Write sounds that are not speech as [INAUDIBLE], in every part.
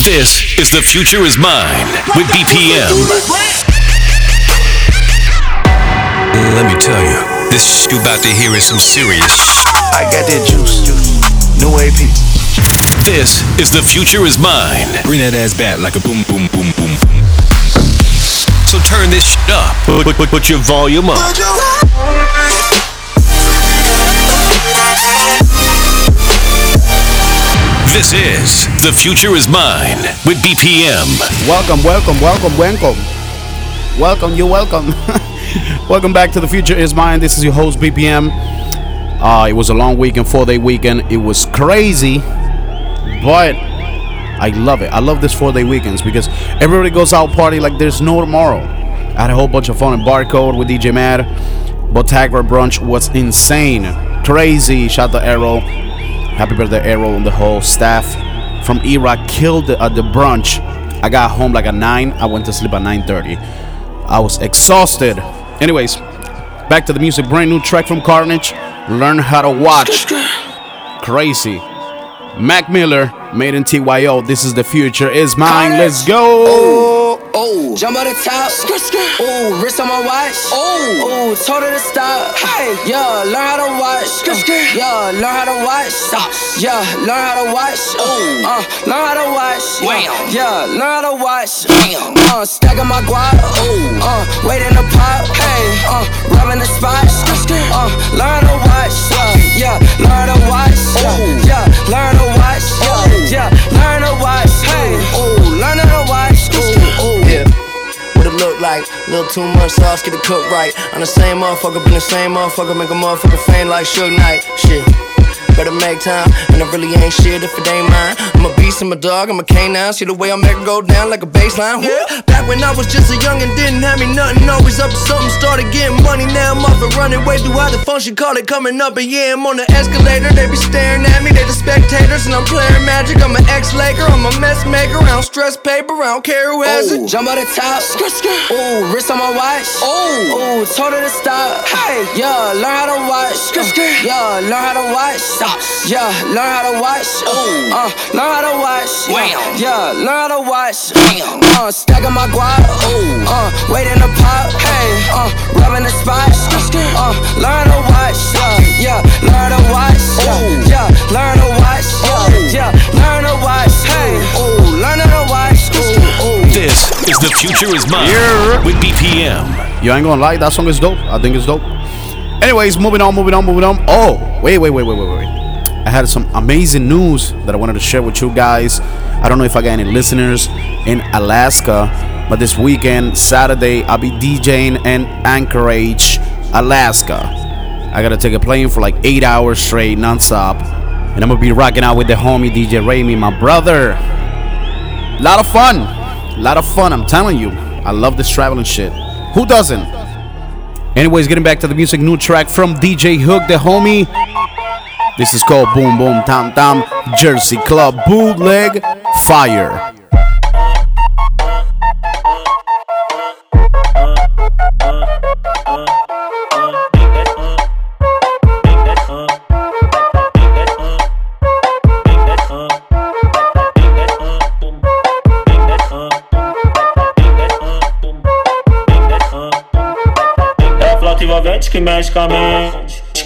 This is The Future Is Mine with BPM. Let me tell you, this sh- you about to hear is some serious. I got that juice. Juice. New AP. This is The Future Is Mine. Bring that ass back like a boom, boom, boom, boom. So turn this sh- up. Put, put, put, put your volume up. This is The Future Is Mine with BPM. Welcome, welcome, welcome, welcome. Welcome, you're welcome. [LAUGHS] welcome back to The Future Is Mine. This is your host, BPM. Uh, it was a long weekend, four day weekend. It was crazy, but I love it. I love this four day weekends because everybody goes out party like there's no tomorrow. I had a whole bunch of fun in Barcode with DJ Mad. Botagra brunch was insane. Crazy. Shout to Arrow. Happy birthday, Arrow, and the whole staff from Iraq killed at the brunch. I got home like at 9. I went to sleep at 9.30. I was exhausted. Anyways, back to the music. Brand new track from Carnage. Learn how to watch. Crazy. Mac Miller, MadeinTYO. This is the future is mine. Let's go. Oh, jump on the top. Oh, wrist on my watch. Oh, oh, told her to stop. Hey, yeah, learn how to watch. Yeah, learn how to watch. Yeah, learn how to watch. Oh, uh, learn how to watch. Yeah, learn how to watch. Uh, stacking my guap. Oh, uh, waiting the pop. Hey, uh, rubbing the spot. Uh, learn how to watch. Yeah, yeah, learn how to watch. Yeah, yeah, learn how to watch. Yeah, yeah, learn Like? Little too much sauce, get it cooked right. I'm the same motherfucker, been the same motherfucker, make a motherfucker faint like Suge Knight. Shit. Better make time, and I really ain't shit if it ain't mine. I'm a beast, I'm a dog, I'm a canine. See the way I make it go down like a baseline. Yeah. Back when I was just a young and didn't have me nothing, always up to something. Started getting money, now I'm up and running way through how the function call it coming up. And yeah, I'm on the escalator, they be staring at me, they the spectators, and I'm playing magic. I'm an ex-laker, I'm a mess maker. I don't stress paper, I don't care who has Oh, it. jump on the top. ooh, wrist on my watch. Ooh, oh, told her to stop. Hey, yeah, learn how to watch. Yeah, learn how to watch. Yeah, learn how to watch. Oh, uh, learn how to watch. Yeah, learn how to watch. Uh, stacking my guap. Oh, uh, waiting to pop. Hey, uh, rubbing the spot. Uh, learn how to watch. Yeah, yeah, learn how to watch. Yeah, yeah, learn how to watch. Yeah, yeah, learn how to watch. Hey, oh, learn how to watch. Oh, oh. This is The Future Is Mine Yeah. with BPM. You ain't gonna lie, that song is dope. I think it's dope. Anyways, moving on, moving on, moving on. Oh, wait, wait, wait, wait, wait, wait. I had some amazing news that I wanted to share with you guys. I don't know if I got any listeners in Alaska, but this weekend, Saturday, I'll be DJing in Anchorage, Alaska. I gotta take a plane for like eight hours straight, nonstop. And I'm gonna be rocking out with the homie DJ Ramy, my brother. A lot of fun. A lot of fun, I'm telling you. I love this traveling shit. Who doesn't? Anyways, getting back to the music, new track from DJ Hook, the homie. This is called Boom Boom Tam Tam Jersey Club Bootleg Fire. Que mexe com a.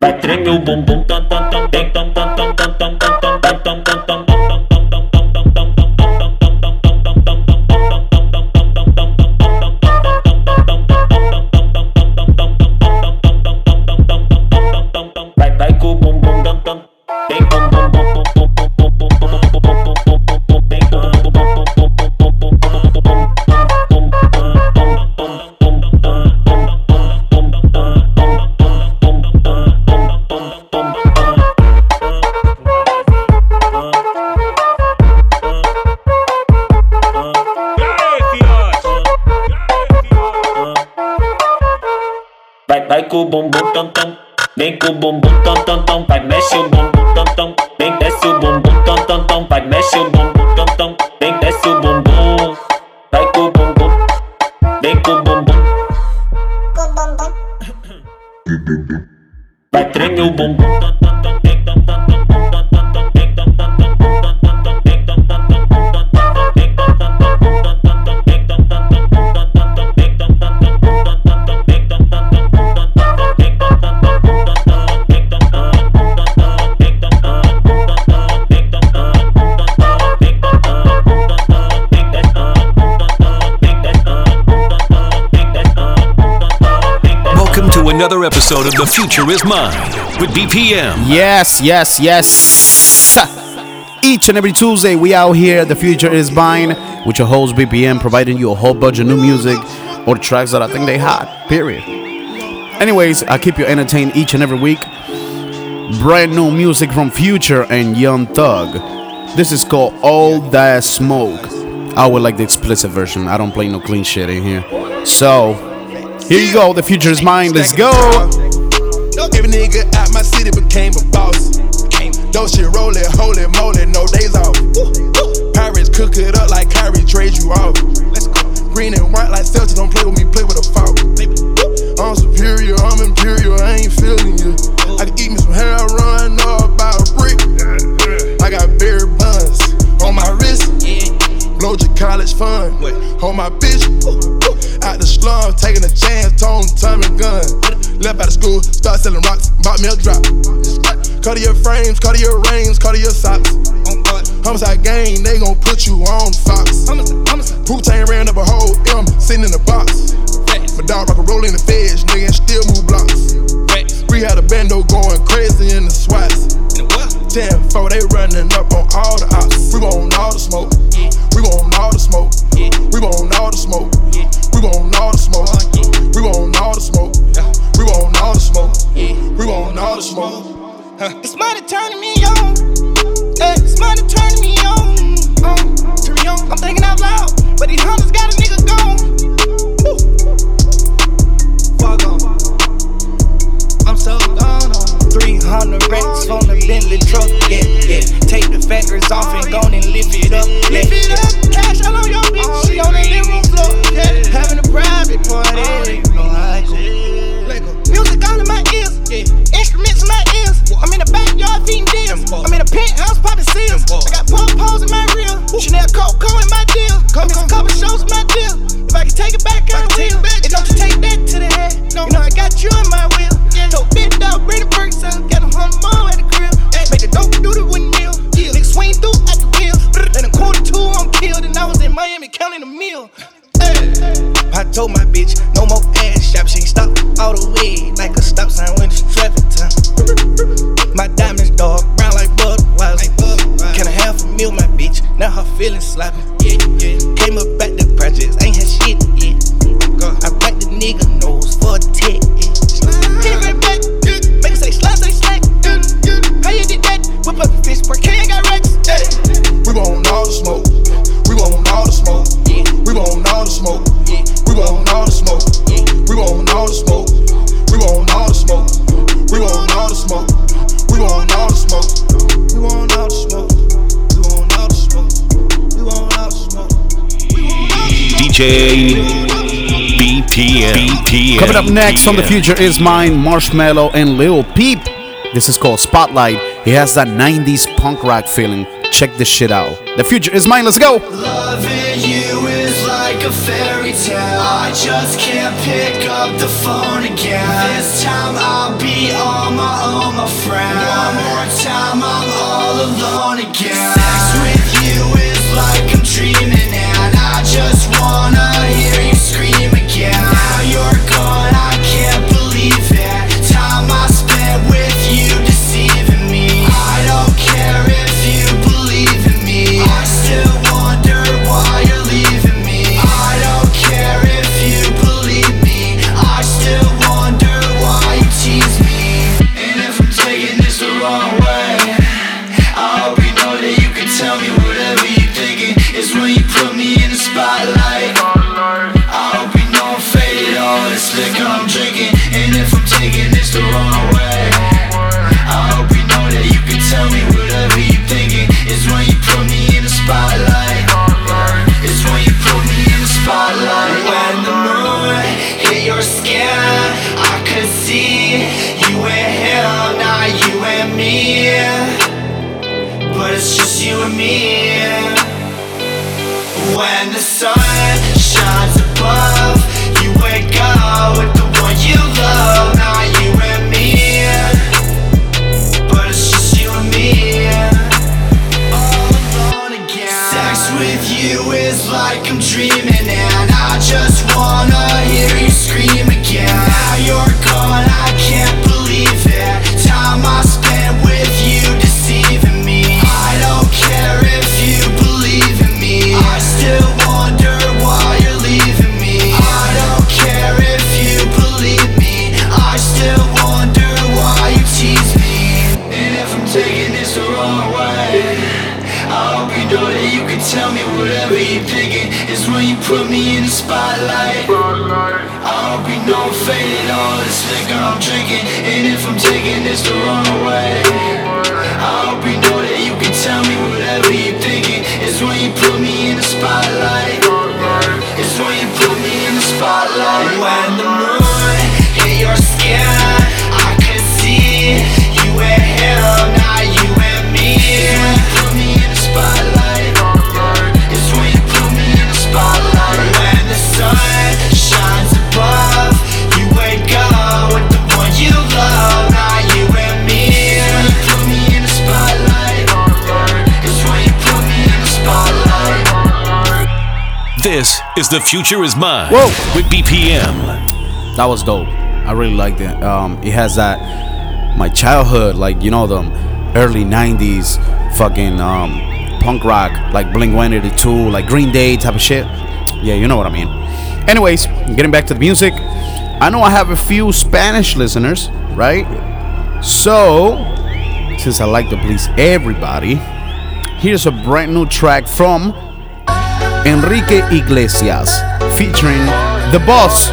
Vai, treme o bumbum tam tam tam tam tam tam tam tam tam tam tam tam tam tam tam tam o bumbum tam tam tam. Vai mexe o bumbum tam tam. Vem desce o bumbum tam tam tam. Vai mexe o bumbum tam tam. Vem desce o bumbum. Vai com o bumbum. Vem com o bumbum. Vai tremer o bumbum. Another episode of The Future Is Mine with BPM. Yes, yes, yes. Each and every Tuesday, we out here. The future is mine with your host BPM, providing you a whole bunch of new music or tracks that I think they hot. Period. Anyways, I keep you entertained each and every week. Brand new music from Future and Young Thug. This is called All That Smoke. I would like the explicit version. I don't play no clean shit in here. So, here you go. The future is mine. Let's go. Every nigga out my city became a boss. Those shit roll it, holy moly, no days off. Pirates cook it up like Kyrie trade you off. Green and white like Celtics, don't play with me, play with a fault. I'm superior, I'm imperial, I ain't feeling you. I can eat me some hair, run up about a brick. I got berry buns on my wrist. Blow your college fund. Hold my bitch. Out the slum, taking a chance, tone, time and gun. Left out of school, start selling rocks, bought me a drop. Cut your frames, cut your rings, cut your socks. Homicide gang, they gon' put you on Fox. Wu-Tang ran up a whole M, sitting in a box. My dog rock a roll in the feds, nigga, still move blocks. We had a bando going crazy in the swats. 10 4, they running up on all the ops. We want all the smoke. We want all the smoke. We want all the smoke. We want all the smoke. We want all the smoke. We want all the smoke. We want all the smoke. It's money turning me on. It's money turning me on. Um, turn me on. I'm thinking out loud, but these hunters got a nigga gone. Fuck 'em. I'm so gone on. 300 racks on the Bentley truck, yeah, DJ BPM. BPM. Coming up next on The Future Is Mine, Marshmello and Lil Peep. This is called Spotlight. He has that 90s punk rock feeling. Check this shit out. The Future Is Mine, let's go. Loving you is like a fairy tale. I just can't pick up the phone again. This time I'll be on my own, my friend. One more time, I'm all alone again. Sex with you is like I'm dreaming, and I just wanna hear you is The Future Is Mine Whoa. with BPM. That was dope. I really liked it. Um, it has that my childhood, like you know, the early '90s fucking um, punk rock, like Blink 182, like Green Day type of shit. Yeah, you know what I mean. Anyways, getting back to the music. I know I have a few Spanish listeners, right? So, since I like to please everybody, here's a brand new track from Enrique Iglesias featuring The Boss,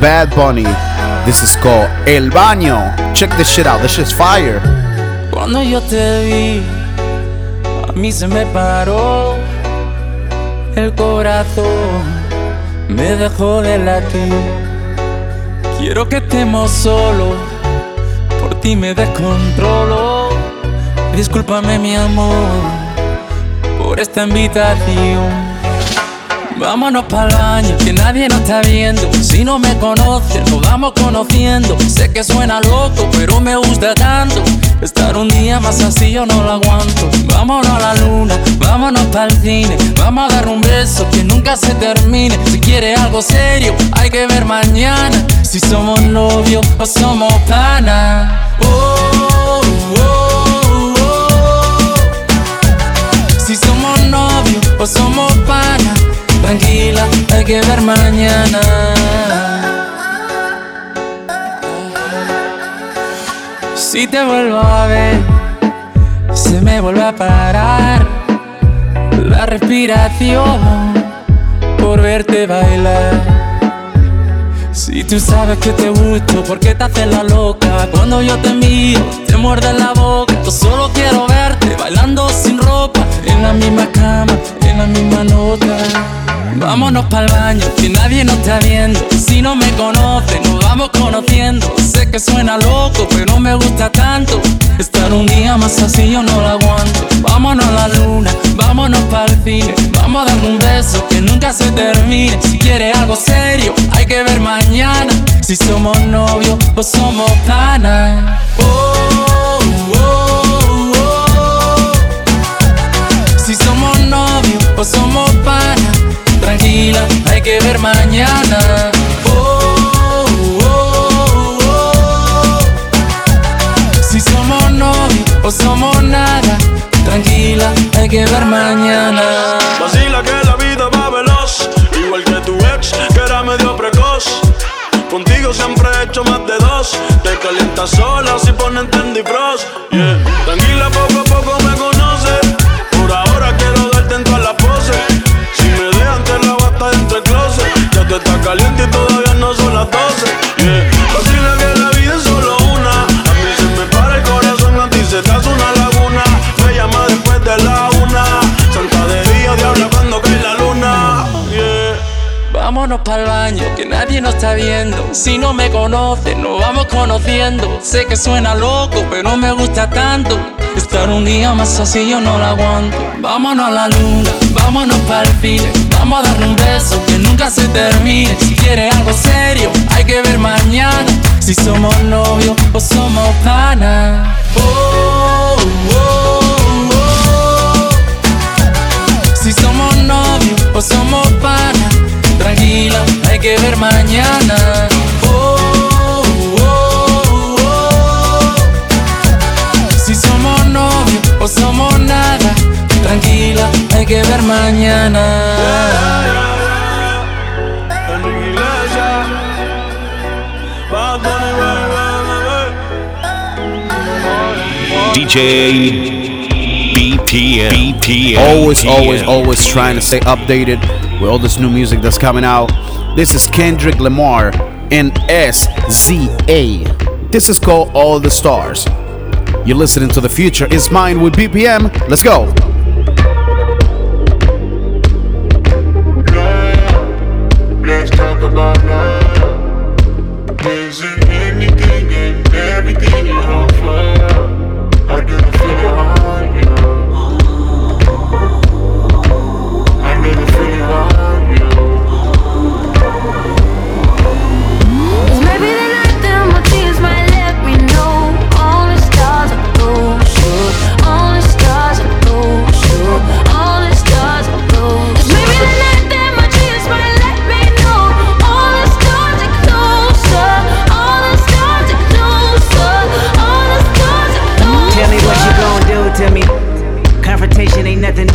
Bad Bunny. This is called El Baño. Check this shit out. This shit's fire. Cuando yo te vi, a mí se me paró el corazón, me dejó de latir. Quiero que estemos solos, por ti me descontrolo. Discúlpame mi amor por esta invitación. Vámonos para el baño, que nadie nos está viendo. Si no me conocen, nos vamos conociendo. Sé que suena loco, pero me gusta tanto. Estar un día más así yo no lo aguanto. Vámonos a la luna, vámonos para el cine. Vamos a dar un beso que nunca se termine. Si quiere algo serio, hay que ver mañana. Si somos novios o somos pana. Oh, que ver mañana. Si te vuelvo a ver, se me vuelve a parar la respiración por verte bailar. Si tú sabes que te gusto, ¿por qué te haces la loca? Cuando yo te miro, te muerde la boca. Yo solo quiero verte bailando sin ropa, en la misma cama, en la misma nota. Vámonos para el baño, que nadie nos está viendo. Si no me conoce, nos vamos conociendo. Sé que suena loco, pero me gusta tanto. Estar un día más así yo no lo aguanto. Vámonos a la luna, vámonos para el cine. Vamos a dar un beso que nunca se termine. Si quieres algo serio, hay que ver mañana. Si somos novios o somos pana. solo está viendo. Si no me conoce, nos vamos conociendo. Sé que suena loco, pero me gusta tanto. Estar un día más así yo no lo aguanto. Vámonos a la luna, vámonos para el cine. Vamos a darle un beso que nunca se termine. Si quieres algo serio, hay que ver mañana. Si somos novios o somos panas. Oh, oh. Tranquila, hay que ver mañana. Oh, oh, oh. Si somos novios o somos nada. Tranquila, hay que ver mañana. DJ BPM. BPM. Always, always, always trying to stay updated with all this new music that's coming out. This is Kendrick Lamar and SZA. This is called All the Stars. You're listening to The Future is Mine with BPM. Let's go. Let's talk about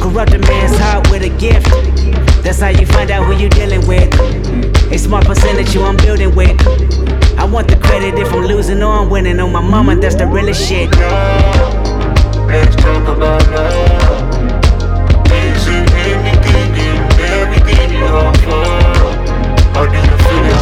Corrupt a man's heart with a gift. That's how you find out who you're dealing with. A smart percentage you I'm building with. I want the credit if I'm losing or I'm winning. On my mama, that's the realest shit. Let's talk about love. Is it anything and everything you offer? I didn't feel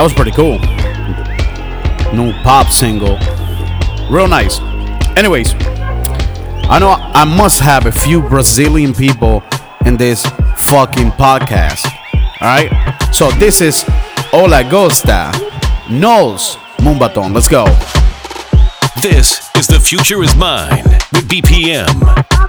That was pretty cool. New pop single. Real nice. Anyways, I know I must have a few Brazilian people in this fucking podcast. Alright? So this is Hola Gosta. Nos Mumbaton. Let's go. This is The Future is Mine with BPM.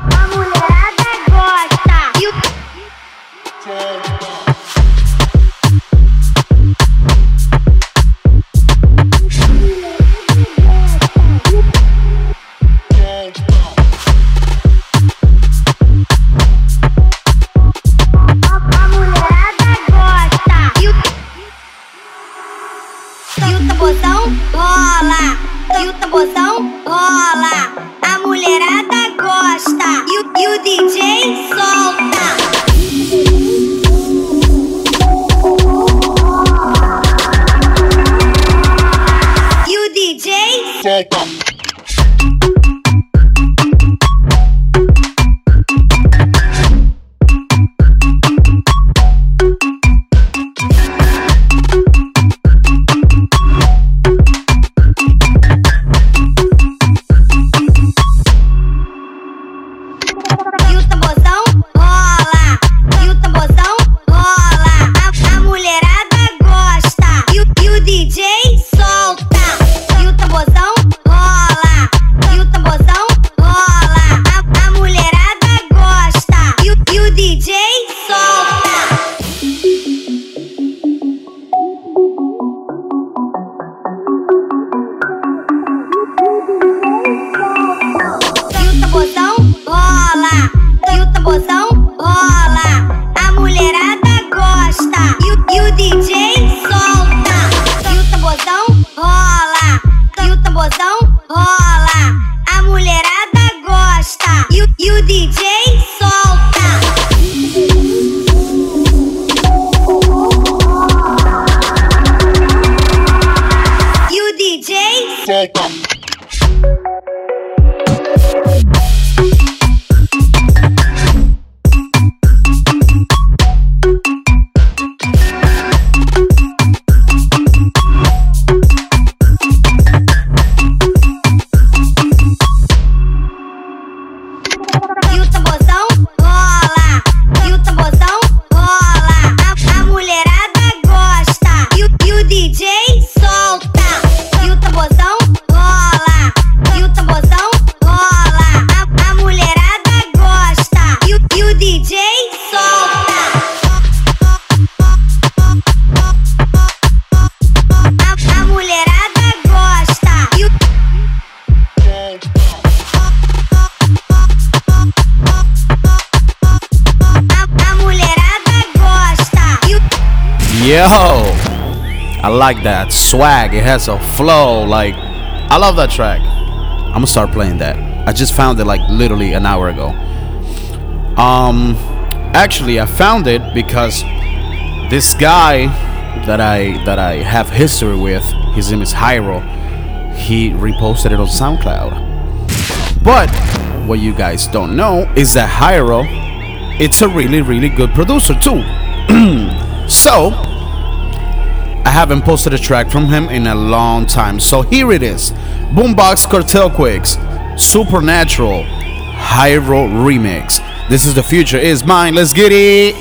E o tamborzão rola. A mulherada gosta e o, e o DJ solta. Yo, I like that swag. It has a flow. Like, I love that track. I'm gonna start playing that. I just found it like literally an hour ago. Um, actually, I found it because this guy that I that I have history with, his name is Hyro. He reposted it on SoundCloud. But what you guys don't know is that Hyro, it's a really really good producer too. [CLEARS THROAT] so I haven't posted a track from him in a long time. So here it is Boombox Cartel Quix Supernatural Hyro Remix. This is the future is mine. Let's get it.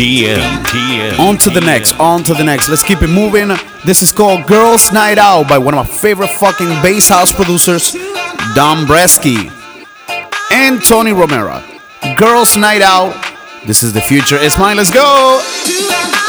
BPM. BPM. On to the next, on to the next. Let's keep it moving. This is called Girls Night Out by one of my favorite fucking bass house producers, Dombresky and Tony Romera. Girls Night Out. This is the future. It's mine. Let's go.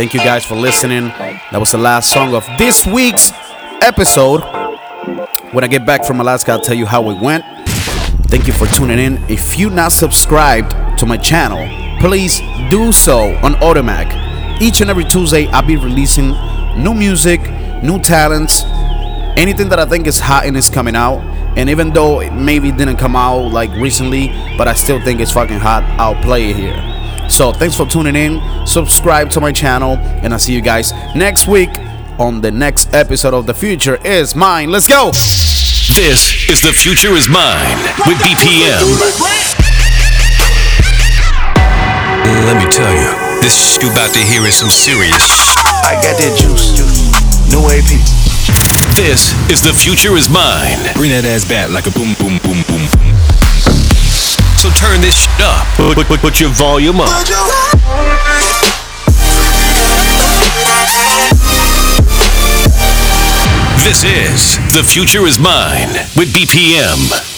Thank you guys for listening. That was the last song of this week's episode. When I get back from Alaska, I'll tell you how it went. Thank you for tuning in. If you're not subscribed to my channel, please do so on Audiomack. Each and every Tuesday, I'll be releasing new music, new talents, anything that I think is hot and is coming out. And even though it maybe didn't come out like recently, but I still think it's fucking hot, I'll play it here. So thanks for tuning in. Subscribe to my channel, and I'll see you guys next week on the next episode of The Future Is Mine. Let's go! This is The Future Is Mine with BPM. Let me tell you, this sh- you about to hear is some serious I got that juice, new AP. This is The Future Is Mine. Bring that ass back like a boom, boom, boom, boom. So turn this sh- up. Put, put, put, put your volume up. This is The Future Is Mine with BPM.